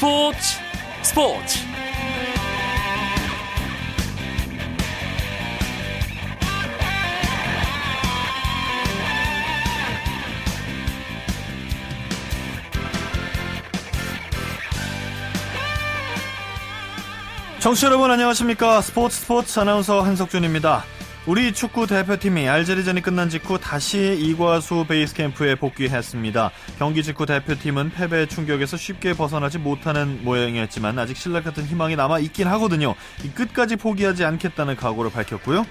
스포츠 스포츠. 청취자 여러분 안녕하십니까? 스포츠 스포츠 아나운서 한석준입니다 우리 축구 대표팀이 알제리전이 끝난 직후 다시 이과수 베이스 캠프에 복귀했습니다. 경기 직후 대표팀은 패배 충격에서 쉽게 벗어나지 못하는 모양이었지만 아직 신락 같은 희망이 남아 있긴 하거든요. 끝까지 포기하지 않겠다는 각오를 밝혔고요.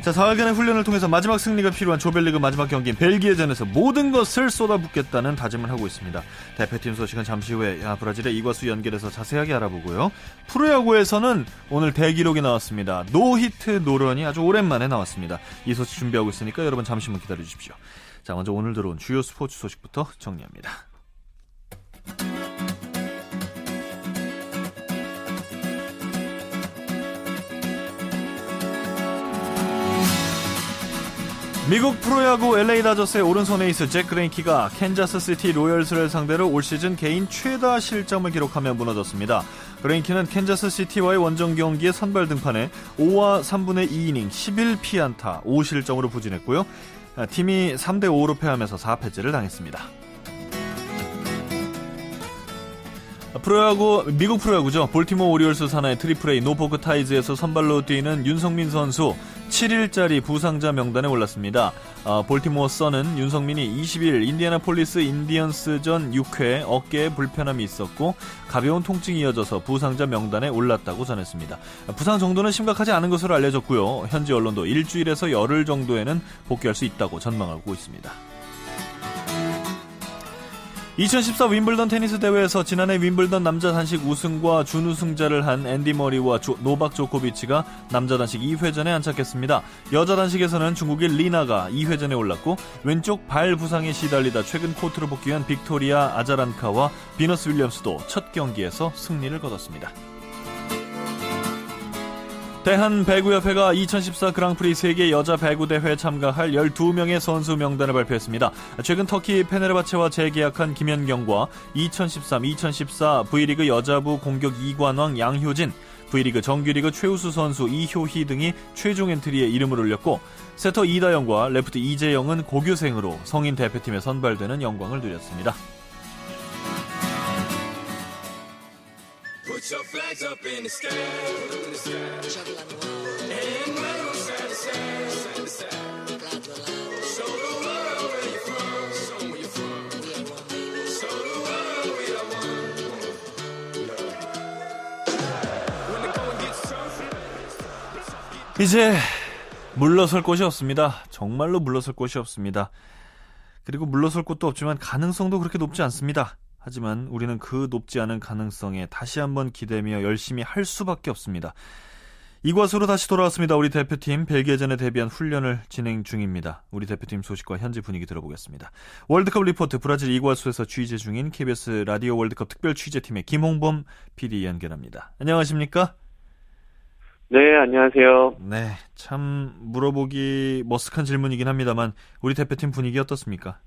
자, 4일간의 훈련을 통해서 마지막 승리가 필요한 조별리그 마지막 경기인 벨기에전에서 모든 것을 쏟아붓겠다는 다짐을 하고 있습니다. 대표팀 소식은 잠시 후에 브라질의 이과수 연결해서 자세하게 알아보고요. 프로야구에서는 오늘 대기록이 나왔습니다. 노히트 노런이 아주 오랜만에 나왔습니다. 이 소식 준비하고 있으니까 여러분 잠시만 기다려 주십시오. 자, 먼저 오늘 들어온 주요 스포츠 소식부터 정리합니다. 미국 프로야구 LA 다저스의 오른손 에이스 잭 그레인키가 캔자스 시티 로열스를 상대로 올 시즌 개인 최다 실점을 기록하며 무너졌습니다. 그레인키는 캔자스 시티와의 원정 경기에 선발 등판해 5와 3분의 2이닝 11피안타 5실점으로 부진했고요. 팀이 3대 5로 패하면서 4패째를 당했습니다. 프로야구 미국 프로야구죠. 볼티모어 오리올스 산하의 Triple A 노포크 타이즈에서 선발로 뛰는 윤석민 선수 7일짜리 부상자 명단에 올랐습니다. 어, 볼티모어 선은 윤석민이 20일 인디애나폴리스 인디언스전 6회 어깨에 불편함이 있었고 가벼운 통증이 이어져서 부상자 명단에 올랐다고 전했습니다. 부상 정도는 심각하지 않은 것으로 알려졌고요. 현지 언론도 일주일에서 열흘 정도에는 복귀할 수 있다고 전망하고 있습니다. 2014 윔블던 테니스 대회에서 지난해 윔블던 남자 단식 우승과 준우승자를 한 앤디 머리와 조, 노박 조코비치가 남자 단식 2회전에 안착했습니다. 여자 단식에서는 중국의 리나가 2회전에 올랐고 왼쪽 발 부상에 시달리다 최근 코트로 복귀한 빅토리아 아자렌카와 비너스 윌리엄스도 첫 경기에서 승리를 거뒀습니다. 대한 배구협회가 2014 그랑프리 세계 여자 배구 대회에 참가할 12명의 선수 명단을 발표했습니다. 최근 터키 페네르바체와 재계약한 김연경과 2013-2014 V리그 여자부 공격 2관왕 양효진, V리그 정규리그 최우수 선수 이효희 등이 최종 엔트리에 이름을 올렸고 세터 이다영과 레프트 이재영은 고교생으로 성인 대표팀에 선발되는 영광을 누렸습니다. Put your flags up in the sky. And side to side, to side. Show the world where you're from. Show where you're from. Show the world we are one. When the going gets tough. 이제 물러설 곳이 없습니다. 정말로 물러설 곳이 없습니다. 그리고 물러설 곳도 없지만 가능성도 그렇게 높지 않습니다. 하지만 우리는 그 높지 않은 가능성에 다시 한번 기대며 열심히 할 수밖에 없습니다. 이과수로 다시 돌아왔습니다. 우리 대표팀 벨기에전에 대비한 훈련을 진행 중입니다. 우리 대표팀 소식과 현지 분위기 들어보겠습니다. 월드컵 리포트 브라질 이과수에서 취재 중인 KBS 라디오 월드컵 특별 취재팀의 김홍범 PD 연결합니다. 안녕하십니까? 네, 안녕하세요. 네, 참 물어보기 머쓱한 질문이긴 합니다만 우리 대표팀 분위기 어떻습니까?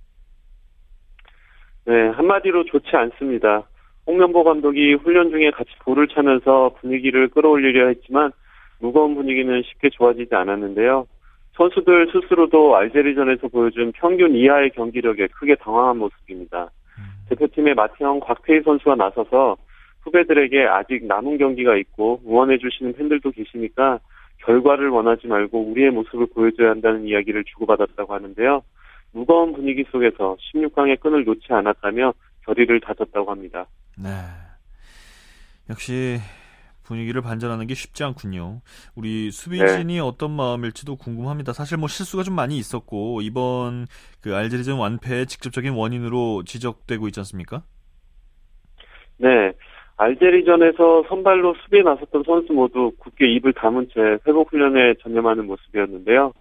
네, 한마디로 좋지 않습니다. 홍명보 감독이 훈련 중에 같이 볼을 차면서 분위기를 끌어올리려 했지만 무거운 분위기는 쉽게 좋아지지 않았는데요. 선수들 스스로도 알제리전에서 보여준 평균 이하의 경기력에 크게 당황한 모습입니다. 음. 대표팀의 마티형 곽태희 선수가 나서서 후배들에게 아직 남은 경기가 있고 응원해 주시는 팬들도 계시니까 결과를 원하지 말고 우리의 모습을 보여줘야 한다는 이야기를 주고받았다고 하는데요. 무거운 분위기 속에서 16강의 끈을 놓지 않았다며 결의를 다졌다고 합니다. 네. 역시 분위기를 반전하는 게 쉽지 않군요. 우리 수비진이 네. 어떤 마음일지도 궁금합니다. 사실 뭐 실수가 좀 많이 있었고 이번 그 알제리전 완패의 직접적인 원인으로 지적되고 있지 않습니까? 네. 알제리전에서 선발로 수비에 나섰던 선수 모두 굳게 입을 다문 채 회복 훈련에 전념하는 모습이었는데요.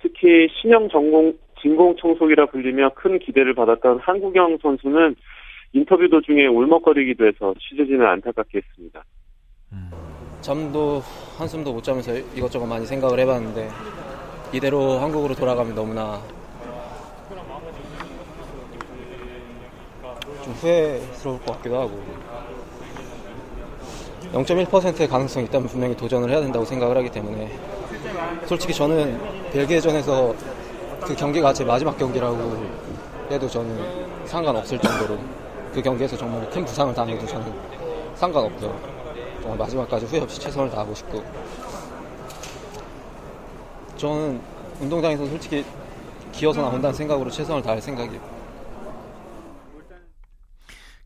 특히 신형 전공 진공청소기라 불리며 큰 기대를 받았던 한국영 선수는 인터뷰 도중에 울먹거리기도 해서 취재진을 안타깝게 했습니다. 음. 잠도 한숨도 못 자면서 이것저것 많이 생각을 해봤는데 이대로 한국으로 돌아가면 너무나 좀 후회스러울 것 같기도 하고 0.1%의 가능성이 있다면 분명히 도전을 해야 된다고 생각을 하기 때문에 솔직히 저는 벨기에전에서 그 경기가 제 마지막 경기라고 해도 저는 상관없을 정도로 그 경기에서 정말 큰 부상을 당해도 저는 상관없고요. 정말 마지막까지 후회 없이 최선을 다하고 싶고 저는 운동장에서 솔직히 기어서 나온다는 생각으로 최선을 다할 생각이에요.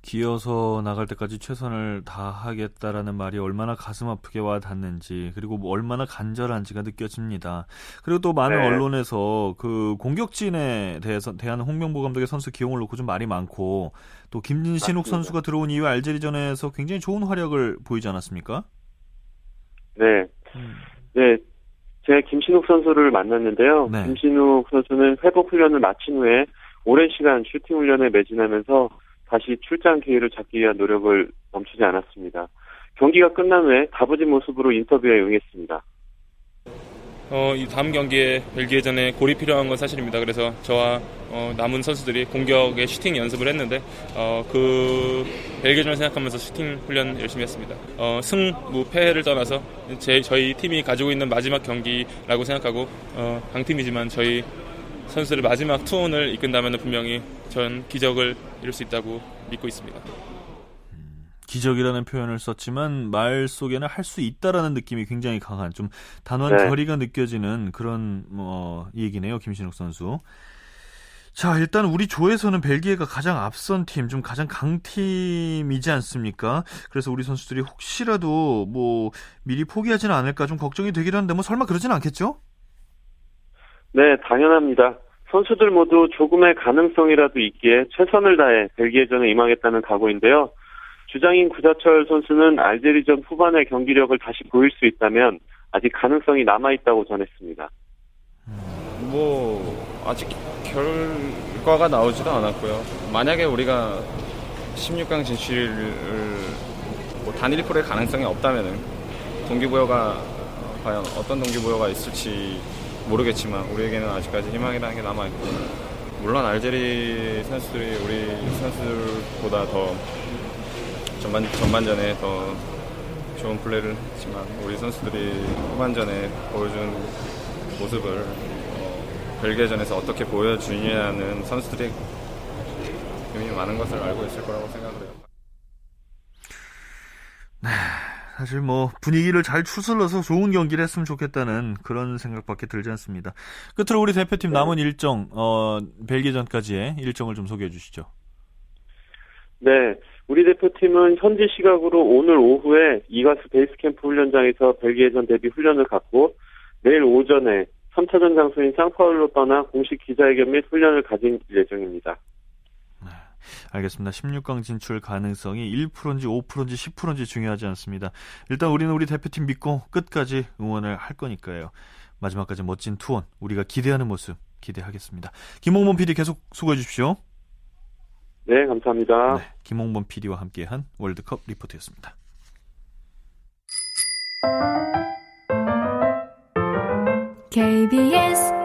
기어서 나갈 때까지 최선을 다하겠다라는 말이 얼마나 가슴 아프게 와 닿는지 그리고 뭐 얼마나 간절한지가 느껴집니다. 그리고 또 많은 네. 언론에서 그 공격진에 대해서 대한 홍명보 감독의 선수 기용을 놓고 좀 말이 많고 또 김진신욱 선수가 들어온 이후 알제리전에서 굉장히 좋은 활약을 보이지 않았습니까? 네. 음. 네. 제가 김신욱 선수를 만났는데요. 네. 김신욱 선수는 회복 훈련을 마친 후에 오랜 시간 슈팅 훈련에 매진하면서 다시 출장 기회를 잡기 위한 노력을 멈추지 않았습니다. 경기가 끝난 후에 다부진 모습으로 인터뷰에 응했습니다. 어, 이 다음 경기에 벨기에전에 골이 필요한 건 사실입니다. 그래서 저와 어, 남은 선수들이 공격에 슈팅 연습을 했는데 어, 그 벨기에전을 생각하면서 슈팅 훈련 열심히 했습니다. 어, 승, 무, 패를 떠나서 제, 저희 팀이 가지고 있는 마지막 경기라고 생각하고 어, 강팀이지만 저희 선수들의 마지막 투혼을 이끈다면 분명히 전 기적을 이룰 수 있다고 믿고 있습니다. 음, 기적이라는 표현을 썼지만 말 속에는 할 수 있다라는 느낌이 굉장히 강한 좀 단호한 네. 결의가 느껴지는 그런 뭐 얘기네요 김신욱 선수. 자 일단 우리 조에서는 벨기에가 가장 앞선 팀, 좀 가장 강 팀이지 않습니까? 그래서 우리 선수들이 혹시라도 뭐 미리 포기하지는 않을까 좀 걱정이 되긴 하는데 뭐 설마 그러지는 않겠죠? 네, 당연합니다. 선수들 모두 조금의 가능성이라도 있기에 최선을 다해 벨기에전에 임하겠다는 각오인데요. 주장인 구자철 선수는 알제리전 후반의 경기력을 다시 보일 수 있다면 아직 가능성이 남아 있다고 전했습니다. 뭐 아직 결과가 나오지도 않았고요. 만약에 우리가 16강 진출을 뭐 단일 프로의 가능성이 없다면은 동기부여가 과연 어떤 동기부여가 있을지 모르겠지만 우리에게는 아직까지 희망이라는 게 남아있고 물론 알제리 선수들이 우리 선수들보다 더 전반, 전반전에 더 좋은 플레이를 했지만 우리 선수들이 후반전에 보여준 모습을 어, 벨기에전에서 어떻게 보여주느냐는 선수들이 의미 많은 것을 알고 있을 거라고 생각을 해요. 네. 사실 뭐 분위기를 잘 추슬러서 좋은 경기를 했으면 좋겠다는 그런 생각밖에 들지 않습니다. 끝으로 우리 대표팀 남은 일정, 어, 벨기에전까지의 일정을 좀 소개해 주시죠. 네. 우리 대표팀은 현지 시각으로 오늘 오후에 이가스 베이스 캠프 훈련장에서 벨기에전 대비 훈련을 갖고 내일 오전에 3차전 장소인 상파울로 떠나 공식 기자회견 및 훈련을 가진 예정입니다. 알겠습니다. 16강 진출 가능성이 1%인지 5%인지 10%인지 중요하지 않습니다. 일단 우리는 우리 대표팀 믿고 끝까지 응원을 할 거니까요. 마지막까지 멋진 투혼 우리가 기대하는 모습 기대하겠습니다. 김홍범 PD 계속 수고해 주십시오. 네, 감사합니다. 네, 김홍범 PD와 함께한 월드컵 리포트였습니다. KBS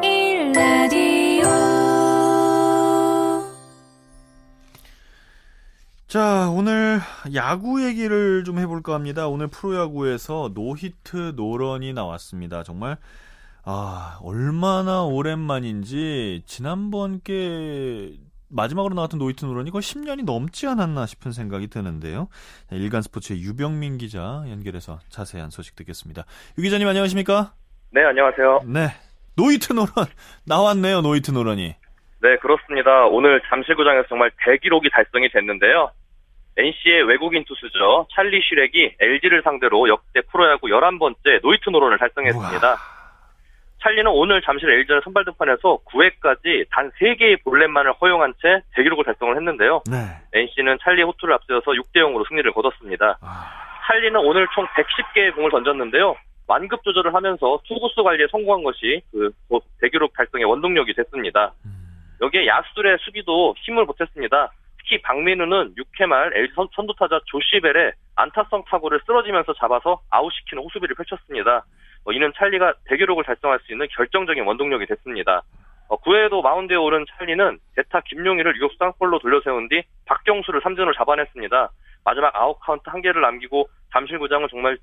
자, 오늘 야구 얘기를 좀 해볼까 합니다. 오늘 프로야구에서 노히트 노런이 나왔습니다. 정말, 아, 얼마나 오랜만인지, 지난번 께 마지막으로 나왔던 노히트 노런이 거의 10년이 넘지 않았나 싶은 생각이 드는데요. 일간 스포츠의 유병민 기자 연결해서 자세한 소식 듣겠습니다. 유 기자님 안녕하십니까? 네, 안녕하세요. 네. 노히트 노런, 나왔네요, 노히트 노런이. 네, 그렇습니다. 오늘 잠실구장에서 정말 대기록이 달성이 됐는데요. NC의 외국인 투수죠. 찰리 쉬렉이 LG를 상대로 역대 프로야구 11번째 노히트 노런을 달성했습니다. 우와. 찰리는 오늘 잠실 LG전 선발 등판에서 9회까지 단 3개의 볼넷만을 허용한 채 대기록을 달성을 했는데요. 네. NC는 찰리의 호투를 앞세워서 6대 0으로 승리를 거뒀습니다. 아... 찰리는 오늘 총 110개의 공을 던졌는데요. 완급 조절을 하면서 투구수 관리에 성공한 것이 그 대기록 달성의 원동력이 됐습니다. 음... 여기에 야수들의 수비도 힘을 보탰습니다. 특히 박민우는 6회 말 LG 선두타자 조시벨의 안타성 타구를 쓰러지면서 잡아서 아웃시키는 호수비를 펼쳤습니다. 어, 이는 찰리가 대기록을 달성할 수 있는 결정적인 원동력이 됐습니다. 어, 9회에도 마운드에 오른 찰리는 대타 김용의를 유격수 땅볼로 돌려세운 뒤 박경수를 3진으로 잡아냈습니다. 마지막 아웃 카운트 한 개를 남기고 잠실구장은 정말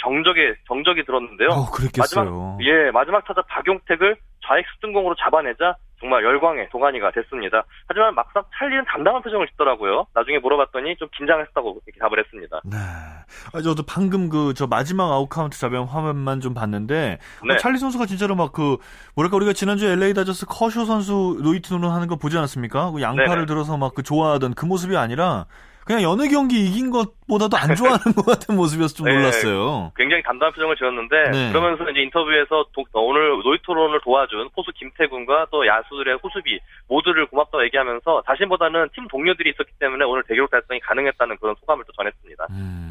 정적에 정적이 들었는데요. 어. 마지막 예 마지막 타자 박용택을 좌익수 뜬공으로 잡아내자 정말 열광의 도가니가 됐습니다. 하지만 막상 찰리는 담담한 표정을 짓더라고요. 나중에 물어봤더니 좀 긴장했다고 이렇게 답을 했습니다. 네. 아, 저도 방금 그, 저 마지막 아웃 카운트 잡은 화면만 좀 봤는데, 네. 어, 찰리 선수가 진짜로 막 그, 뭐랄까, 우리가 지난주 LA 다저스 커쇼 선수 노히트 노런 하는 거 보지 않았습니까? 그 양팔을 네네. 들어서 막 그 좋아하던 그 모습이 아니라, 그냥 여느 경기 이긴 것보다도 안 좋아하는 것 같은 모습이어서 좀 네. 놀랐어요. 굉장히 담담한 표정을 지었는데 네. 그러면서 이제 인터뷰에서 도- 어, 오늘 노히트 노런을 도와준 포수 김태군과 또 야수들의 호수비 모두를 고맙다고 얘기하면서 자신보다는 팀 동료들이 있었기 때문에 오늘 대기록 달성이 가능했다는 그런 소감을 또 전했습니다. 음,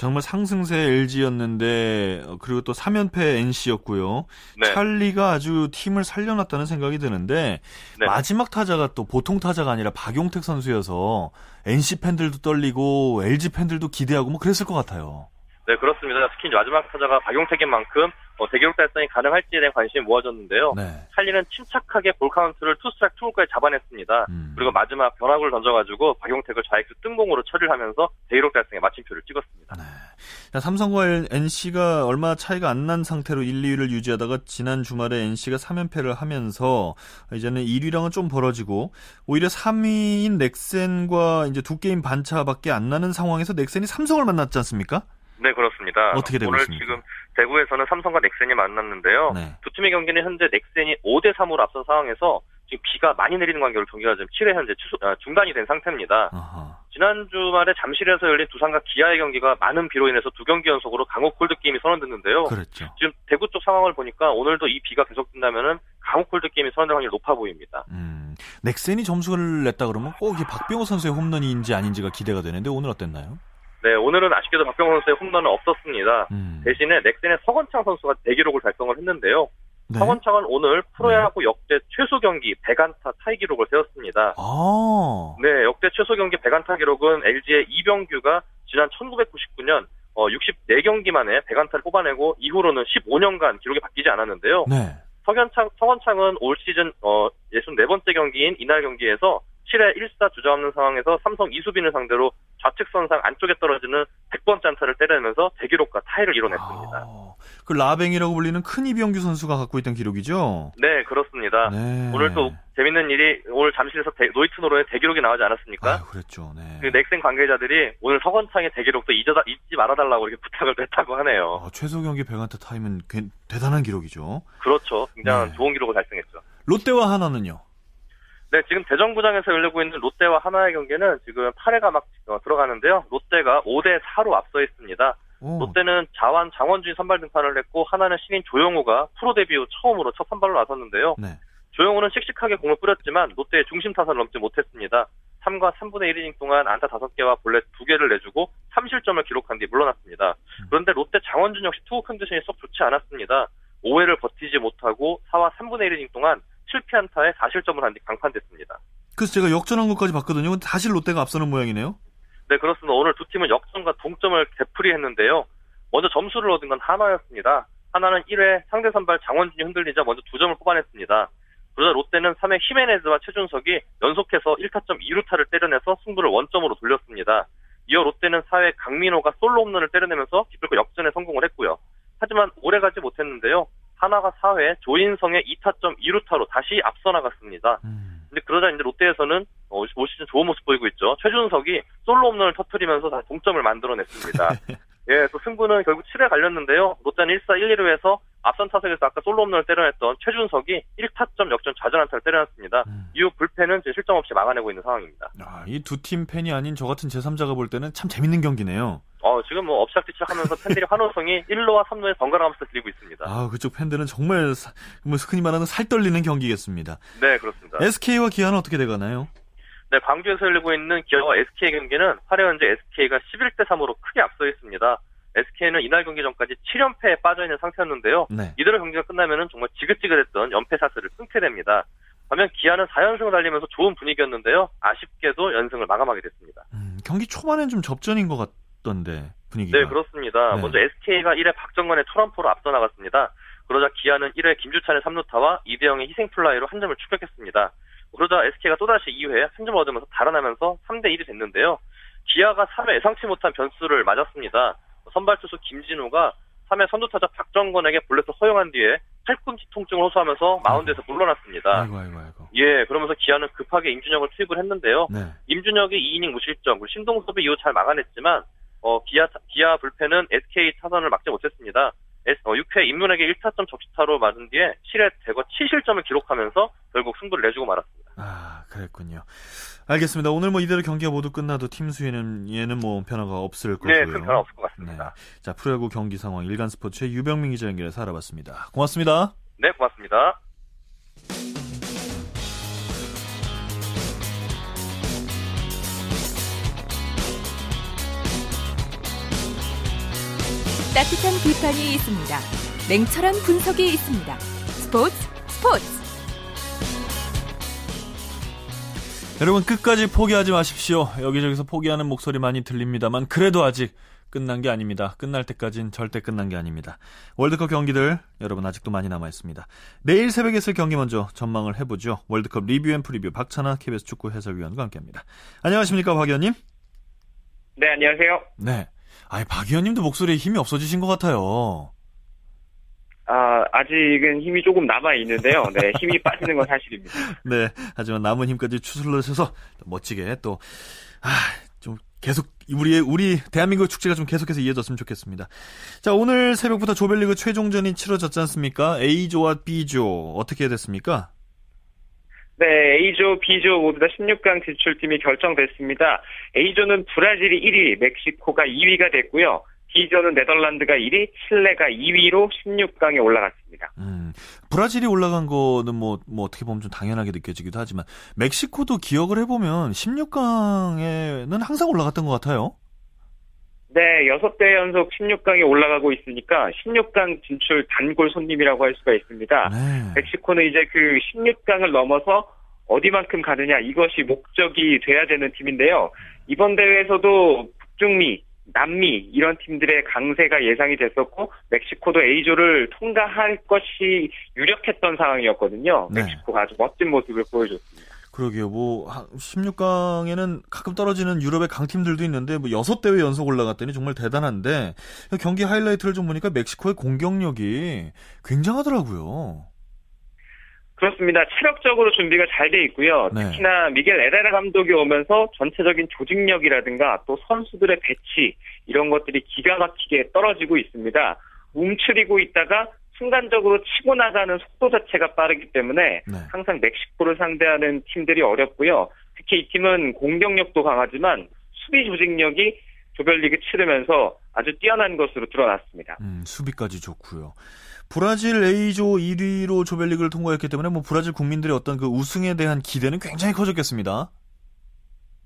정말 상승세 LG였는데, 어, 그리고 또 3연패 NC였고요. 네. 찰리가 아주 팀을 살려놨다는 생각이 드는데, 네. 마지막 타자가 또 보통 타자가 아니라 박용택 선수여서 NC 팬들도 떨리고 LG 팬들도 기대하고 뭐 그랬을 것 같아요. 네, 그렇습니다. 특히 마지막 타자가 박용택인 만큼 어, 대기록 달성이 가능할지에 대한 관심이 모아졌는데요. 네. 찰리는 침착하게 볼 카운트를 투스트라이크 투볼까지 잡아냈습니다. 음. 그리고 마지막 변화구를 던져가지고 박용택을 좌익수 뜬공으로 처리를 하면서 대기록 달성에 마침표를 찍었습니다. 자, 삼성과 NC가 얼마 차이가 안 난 상태로 1, 2위를 유지하다가 지난 주말에 NC가 3연패를 하면서 이제는 1위랑은 좀 벌어지고 오히려 3위인 넥센과 이제 두 게임 반차밖에 안 나는 상황에서 넥센이 삼성을 만났지 않습니까? 네, 그렇습니다. 어떻게 되고 오늘 있습니까? 지금 대구에서는 삼성과 넥센이 만났는데요. 네. 두 팀의 경기는 현재 넥센이 5대 3으로 앞선 상황에서 지금 비가 많이 내리는 관계로 경기가 지금 7회 현재 취소, 아, 중단이 된 상태입니다. 아하. 지난 주말에 잠실에서 열린 두산과 기아의 경기가 많은 비로 인해서 두 경기 연속으로 강우 콜드 게임이 선언됐는데요. 그랬죠. 지금 대구 쪽 상황을 보니까 오늘도 이 비가 계속된다면은 강우 콜드 게임이 선언될 확률이 높아 보입니다. 음, 넥센이 점수를 냈다 그러면 꼭 박병호 선수의 홈런인지 아닌지가 기대가 되는데 오늘 어땠나요? 네, 오늘은 아쉽게도 박병호 선수의 홈런은 없었습니다. 음. 대신에 넥센의 서건창 선수가 대기록을 달성을 했는데요. 네. 서건창은 오늘 프로야구 역대 최소 경기 100안타 타이 기록을 세웠습니다. 아. 네, 역대 최소 경기 100안타 기록은 LG의 이병규가 지난 1999년 어, 64경기 만에 100안타를 뽑아내고 이후로는 15년간 기록이 바뀌지 않았는데요. 네. 서건창, 서건창은 올 시즌 어, 64번째 경기인 이날 경기에서 7회 1사 주자 없는 상황에서 삼성 이수민을 상대로 좌측선상 안쪽에 떨어지는 100번째 안타를 때리면서 대기록과 타이를 이뤄냈습니다. 아, 그 라뱅이라고 불리는 큰 이병규 선수가 갖고 있던 기록이죠. 네, 그렇습니다. 네. 오늘 또 재밌는 일이 오늘 잠실에서 대- 노히트 노런의 대기록이 나오지 않았습니까? 아, 그랬죠. 네. 그 넥센 관계자들이 오늘 서건창의 대기록도 잊어다, 잊지 말아달라고 이렇게 부탁을 했다고 하네요. 아, 최소 경기 100안타 타임은 꽤 대단한 기록이죠. 그렇죠. 굉장한 네. 좋은 기록을 달성했죠. 롯데와 하나는요. 네, 지금 대전구장에서 열리고 있는 롯데와 하나의 경기는 지금 8회가 막 어, 들어가는데요. 롯데가 5대 4로 앞서 있습니다. 오, 롯데는 자완 장원준이 선발 등판을 했고 하나는 신인 조영우가 프로 데뷔 후 처음으로 첫 선발로 나섰는데요. 네. 조영우는 씩씩하게 공을 뿌렸지만 롯데의 중심 타선을 넘지 못했습니다. 3과 3분의 1이닝 동안 안타 5개와 볼넷 2개를 내주고 3실점을 기록한 뒤 물러났습니다. 그런데 롯데 장원준 역시 투구 컨디션이 썩 좋지 않았습니다. 5회를 버티지 못하고 4와 3분의 1이닝 동안 7피 안타에 4실점을 한 뒤 강판됐습니다. 그래서 제가 역전한 것까지 봤거든요. 근데 다시 롯데가 앞서는 모양이네요. 네, 그렇습니다. 오늘 두 팀은 역전과 동점을 되풀이했는데요. 먼저 점수를 얻은 건 하나였습니다. 하나는 1회 상대 선발 장원준이 흔들리자 먼저 두 점을 뽑아냈습니다. 그러자 롯데는 3회 히메네즈와 최준석이 연속해서 1타점 2루타를 때려내서 승부를 원점으로 돌렸습니다. 이어 롯데는 4회 강민호가 솔로 홈런을 때려내면서 기필코 역전에 성공을 했고요. 하지만 오래 가지 못했는데요. 하나가 4회 조인성의 2타점 2루타로 다시 앞서 나갔습니다. 음. 근데 그러자 이제 롯데에서는 어, 올 시즌 좋은 모습 보이고 있죠. 최준석이 솔로 홈런을 터트리면서 다 동점을 만들어냈습니다. 예, 또 승부는 결국 7회 갈렸는데요. 롯데는 1사 1, 2루에서 앞선 타석에서 아까 솔로 홈런을 때려냈던 최준석이 1타점 역전 좌전안타를 때려놨습니다. 음. 이후 불펜은 실점 없이 막아내고 있는 상황입니다. 아, 이 두 팀 팬이 아닌 저 같은 제3자가 볼 때는 참 재밌는 경기네요. 어, 지금 뭐 업시작뒤작 하면서 팬들이 환호성이 1루와 3루에 번갈아 가면서 들리고 있습니다. 아, 그쪽 팬들은 정말 사- 뭐 흔히 말하는 살 떨리는 경기겠습니다. 네, 그렇습니다. SK와 기아는 어떻게 돼가나요? 네, 광주에서 열리고 있는 기아와 SK 경기는 8회 현재 SK가 11대 3으로 크게 앞서 있습니다. SK는 이날 경기 전까지 7연패에 빠져 있는 상태였는데요. 네. 이대로 경기가 끝나면은 정말 지긋지긋했던 연패 사슬을 끊게 됩니다. 반면 기아는 4연승을 달리면서 좋은 분위기였는데요. 아쉽게도 연승을 마감하게 됐습니다. 음, 경기 초반엔 좀 접전인 것 같 던데 분위기가. 네, 그렇습니다. 네. 먼저 SK가 1회 박정관의 트럼프로 앞서 나갔습니다. 그러자 기아는 1회 김주찬의 3루타와 이대영의 희생플라이로 한 점을 추격했습니다. 그러자 SK가 또다시 2회 한 점을 얻으면서 달아나면서 3대 1이 됐는데요. 기아가 3회 예상치 못한 변수를 맞았습니다. 선발 투수 김진우가 3회 선두타자 박정건에게 볼넷을 허용한 뒤에 팔꿈치 통증을 호소하면서 마운드에서 물러났습니다. 아이고 아이고 아이고. 예, 그러면서 기아는 급하게 임준혁을 투입을 했는데요. 네. 임준혁이 2이닝 무실점, 그리고 신동섭이 이후 잘 막아냈지만 어, 기아 기아 불펜은 SK 타선을 막지 못했습니다. S, 어, 6회 임문에게 1타점 적시타로 맞은 뒤에 7회 대거 7실점을 기록하면서 결국 승부를 내주고 말았습니다. 아, 그랬군요. 알겠습니다. 오늘 뭐 이대로 경기가 모두 끝나도 팀 수에는 얘는 뭐 변화가 없을 거고요. 네, 큰 변화 없을 것 같습니다. 네. 자, 프로야구 경기 상황 일간 스포츠의 유병민 기자 연결해서 알아봤습니다. 고맙습니다. 네, 고맙습니다. 따뜻한 비판이 있습니다. 냉철한 분석이 있습니다. 스포츠 스포츠. 여러분 끝까지 포기하지 마십시오. 여기저기서 포기하는 목소리 많이 들립니다만 그래도 아직 끝난 게 아닙니다. 끝날 때까진 절대 끝난 게 아닙니다. 월드컵 경기들 여러분 아직도 많이 남아 있습니다. 내일 새벽에 있을 경기 먼저 전망을 해보죠. 월드컵 리뷰 앤 프리뷰 박찬하 KBS 축구 해설위원과 함께합니다. 안녕하십니까 박 위원님? 네, 안녕하세요. 네. 아이 박 위원님도 목소리에 힘이 없어지신 것 같아요. 아, 아직은 힘이 조금 남아 있는데요. 네, 힘이 빠지는 건 사실입니다. 네. 하지만 남은 힘까지 추슬러셔서 멋지게 또, 아, 좀 계속, 우리, 우리 대한민국 축제가 좀 계속해서 이어졌으면 좋겠습니다. 자, 오늘 새벽부터 조별리그 최종전이 치러졌지 않습니까? A조와 B조, 어떻게 됐습니까? 네, A조, B조 모두 다 16강 진출팀이 결정됐습니다. A조는 브라질이 1위, 멕시코가 2위가 됐고요. B조는 네덜란드가 1위, 칠레가 2위로 16강에 올라갔습니다. 음, 브라질이 올라간 거는 뭐, 뭐 어떻게 보면 좀 당연하게 느껴지기도 하지만, 멕시코도 기억을 해보면 16강에는 항상 올라갔던 것 같아요. 네, 6대 연속 16강에 올라가고 있으니까 16강 진출 단골 손님이라고 할 수가 있습니다. 네. 멕시코는 이제 그 16강을 넘어서 어디만큼 가느냐 이것이 목적이 돼야 되는 팀인데요. 이번 대회에서도 북중미, 남미 이런 팀들의 강세가 예상이 됐었고 멕시코도 A조를 통과할 것이 유력했던 상황이었거든요. 네. 멕시코가 아주 멋진 모습을 보여줬습니다. 그러게요. 뭐 16강에는 가끔 떨어지는 유럽의 강팀들도 있는데 뭐 6대회 연속 올라갔더니 정말 대단한데 경기 하이라이트를 좀 보니까 멕시코의 공격력이 굉장하더라고요. 그렇습니다. 체력적으로 준비가 잘 돼 있고요. 네. 특히나 미겔 에레라 감독이 오면서 전체적인 조직력이라든가 또 선수들의 배치 이런 것들이 기가 막히게 떨어지고 있습니다. 움츠리고 있다가 순간적으로 치고 나가는 속도 자체가 빠르기 때문에 네. 항상 멕시코를 상대하는 팀들이 어렵고요. 특히 이 팀은 공격력도 강하지만 수비 조직력이 조별리그 치르면서 아주 뛰어난 것으로 드러났습니다. 음, 수비까지 좋고요. 브라질 A조 1위로 조별리그를 통과했기 때문에 뭐 브라질 국민들의 어떤 그 우승에 대한 기대는 굉장히 커졌겠습니다.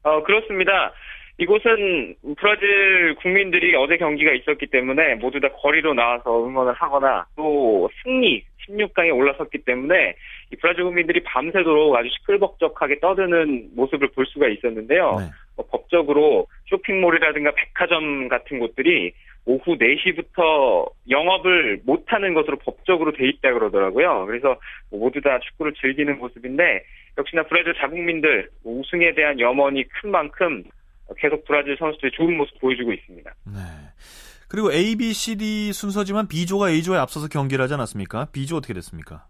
어, 그렇습니다. 이곳은 브라질 국민들이 어제 경기가 있었기 때문에 모두 다 거리로 나와서 응원을 하거나 또 승리, 16강에 올라섰기 때문에 이 브라질 국민들이 밤새도록 아주 시끌벅적하게 떠드는 모습을 볼 수가 있었는데요. 네. 어, 법적으로 쇼핑몰이라든가 백화점 같은 곳들이 오후 4시부터 영업을 못하는 것으로 법적으로 돼 있다 그러더라고요. 그래서 뭐 모두 다 축구를 즐기는 모습인데 역시나 브라질 자국민들 우승에 대한 염원이 큰 만큼 계속 브라질 선수들이 좋은 모습 보여주고 있습니다. 네. 그리고 A, B, C, D 순서지만 B조가 A조에 앞서서 경기를 하지 않았습니까? B조 어떻게 됐습니까?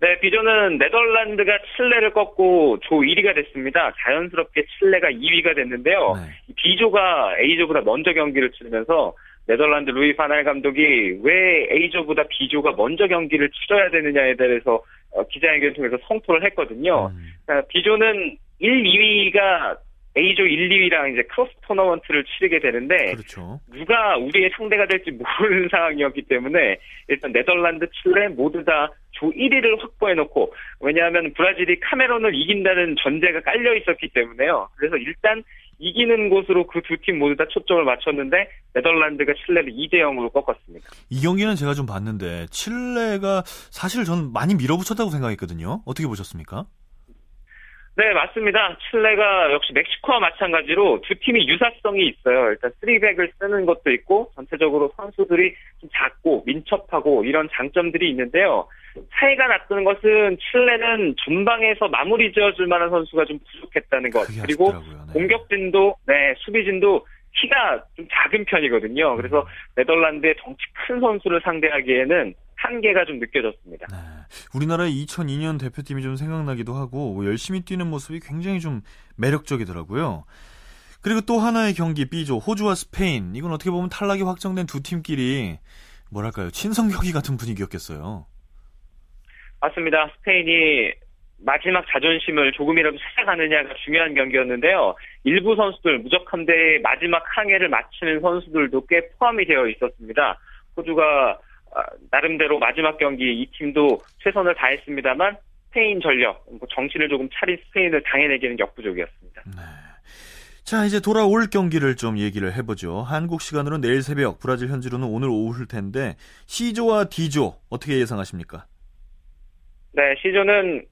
네, 비조는 네덜란드가 칠레를 꺾고 조 1위가 됐습니다. 자연스럽게 칠레가 2위가 됐는데요. 네. 이 B조가 A조보다 먼저 경기를 치르면서 네덜란드 루이 파날 감독이 왜 A조보다 B조가 먼저 경기를 치러야 되느냐에 대해서 어, 기자회견 통해서 성토를 했거든요. 음, 자, B조는 1, 2위가 A조 1, 2위랑 이제 크로스 토너먼트를 치르게 되는데 그렇죠. 누가 우리의 상대가 될지 모르는 상황이었기 때문에 일단 네덜란드, 칠레 모두 다 조 1위를 확보해 놓고 왜냐하면 브라질이 카메룬을 이긴다는 전제가 깔려 있었기 때문에요. 그래서 일단 이기는 곳으로 그 두 팀 모두 다 초점을 맞췄는데 네덜란드가 칠레를 2대 0으로 꺾었습니다. 이 경기는 제가 좀 봤는데 칠레가 사실 저는 많이 밀어붙였다고 생각했거든요. 어떻게 보셨습니까? 네, 맞습니다. 칠레가 역시 멕시코와 마찬가지로 두 팀이 유사성이 있어요. 일단 3백을 쓰는 것도 있고 전체적으로 선수들이 좀 작고 민첩하고 이런 장점들이 있는데요. 차이가 났던 것은 칠레는 전방에서 마무리 지어줄 만한 선수가 좀 부족했다는 것. 그리고 네. 공격진도, 네, 수비진도 키가 좀 작은 편이거든요. 그래서 음. 네덜란드의 덩치 큰 선수를 상대하기에는 한계가 좀 느껴졌습니다. 네. 우리나라의 2002년 대표팀이 좀 생각나기도 하고 뭐 열심히 뛰는 모습이 굉장히 좀 매력적이더라고요. 그리고 또 하나의 경기 B조 호주와 스페인 이건 어떻게 보면 탈락이 확정된 두 팀끼리 뭐랄까요 친선 경기 같은 분위기였겠어요. 맞습니다. 스페인이 마지막 자존심을 조금이라도 찾아가느냐가 중요한 경기였는데요. 일부 선수들 무적함대의 마지막 항해를 마치는 선수들도 꽤 포함이 되어 있었습니다. 호주가 아, 나름대로 마지막 경기 이 팀도 최선을 다했습니다만 스페인 전력, 뭐 정신을 조금 차린 스페인을 당해내기는 역부족이었습니다. 네. 자, 이제 돌아올 경기를 좀 얘기를 해보죠. 한국 시간으로 내일 새벽, 브라질 현지로는 오늘 오후일 텐데 C조와 D조 어떻게 예상하십니까? 네, C조는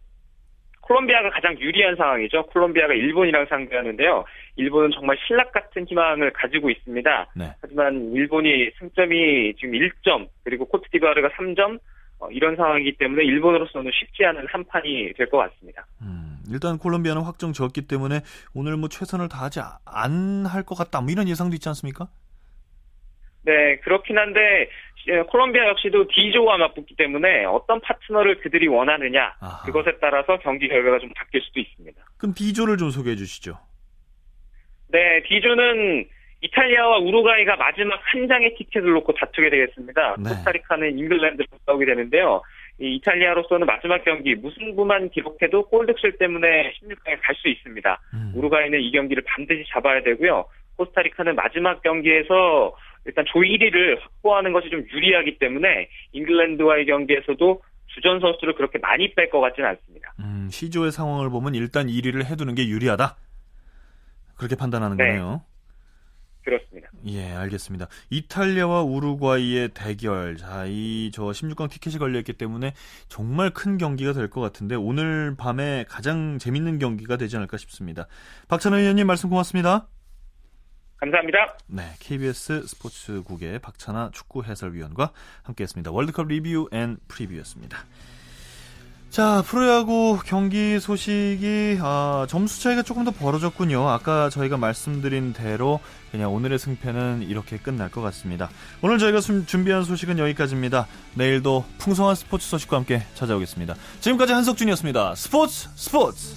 콜롬비아가 가장 유리한 상황이죠. 콜롬비아가 일본이랑 상대하는데요. 일본은 정말 신락 같은 희망을 가지고 있습니다. 네. 하지만 일본이 승점이 지금 1점, 그리고 코트디바르가 3점, 어, 이런 상황이기 때문에 일본으로서는 쉽지 않은 한 판이 될 것 같습니다. 음, 일단 콜롬비아는 확정 졌기 때문에 오늘 뭐 최선을 다하지 안 할 것 같다. 뭐 이런 예상도 있지 않습니까? 네, 그렇긴 한데 예, 콜롬비아 역시도 D조와 맞붙기 때문에 어떤 파트너를 그들이 원하느냐 아하. 그것에 따라서 경기 결과가 좀 바뀔 수도 있습니다. 그럼 D조를 좀 소개해 주시죠. 네, D조는 이탈리아와 우루과이가 마지막 한 장의 티켓을 놓고 다투게 되겠습니다. 네. 코스타리카는 잉글랜드를 싸우게 되는데요. 이 이탈리아로서는 마지막 경기 무승부만 기록해도 골득실 때문에 16강에 갈 수 있습니다. 음. 우루과이는 이 경기를 반드시 잡아야 되고요. 코스타리카는 마지막 경기에서 일단 조 1위를 확보하는 것이 좀 유리하기 때문에 잉글랜드와의 경기에서도 주전 선수를 그렇게 많이 뺄 것 같지는 않습니다. 음, 시조의 상황을 보면 일단 1위를 해두는 게 유리하다. 그렇게 판단하는 네. 거네요. 그렇습니다. 예, 알겠습니다. 이탈리아와 우루과이의 대결. 자, 이 저 16강 티켓이 걸려있기 때문에 정말 큰 경기가 될 것 같은데 오늘 밤에 가장 재밌는 경기가 되지 않을까 싶습니다. 박찬호 의원님 말씀 고맙습니다. 감사합니다. 네, KBS 스포츠국의 박찬아 축구 해설위원과 함께했습니다. 월드컵 리뷰 앤 프리뷰였습니다. 자, 프로야구 경기 소식이 아, 점수 차이가 조금 더 벌어졌군요. 아까 저희가 말씀드린 대로 그냥 오늘의 승패는 이렇게 끝날 것 같습니다. 오늘 저희가 준비한 소식은 여기까지입니다. 내일도 풍성한 스포츠 소식과 함께 찾아오겠습니다. 지금까지 한석준이었습니다. 스포츠 스포츠.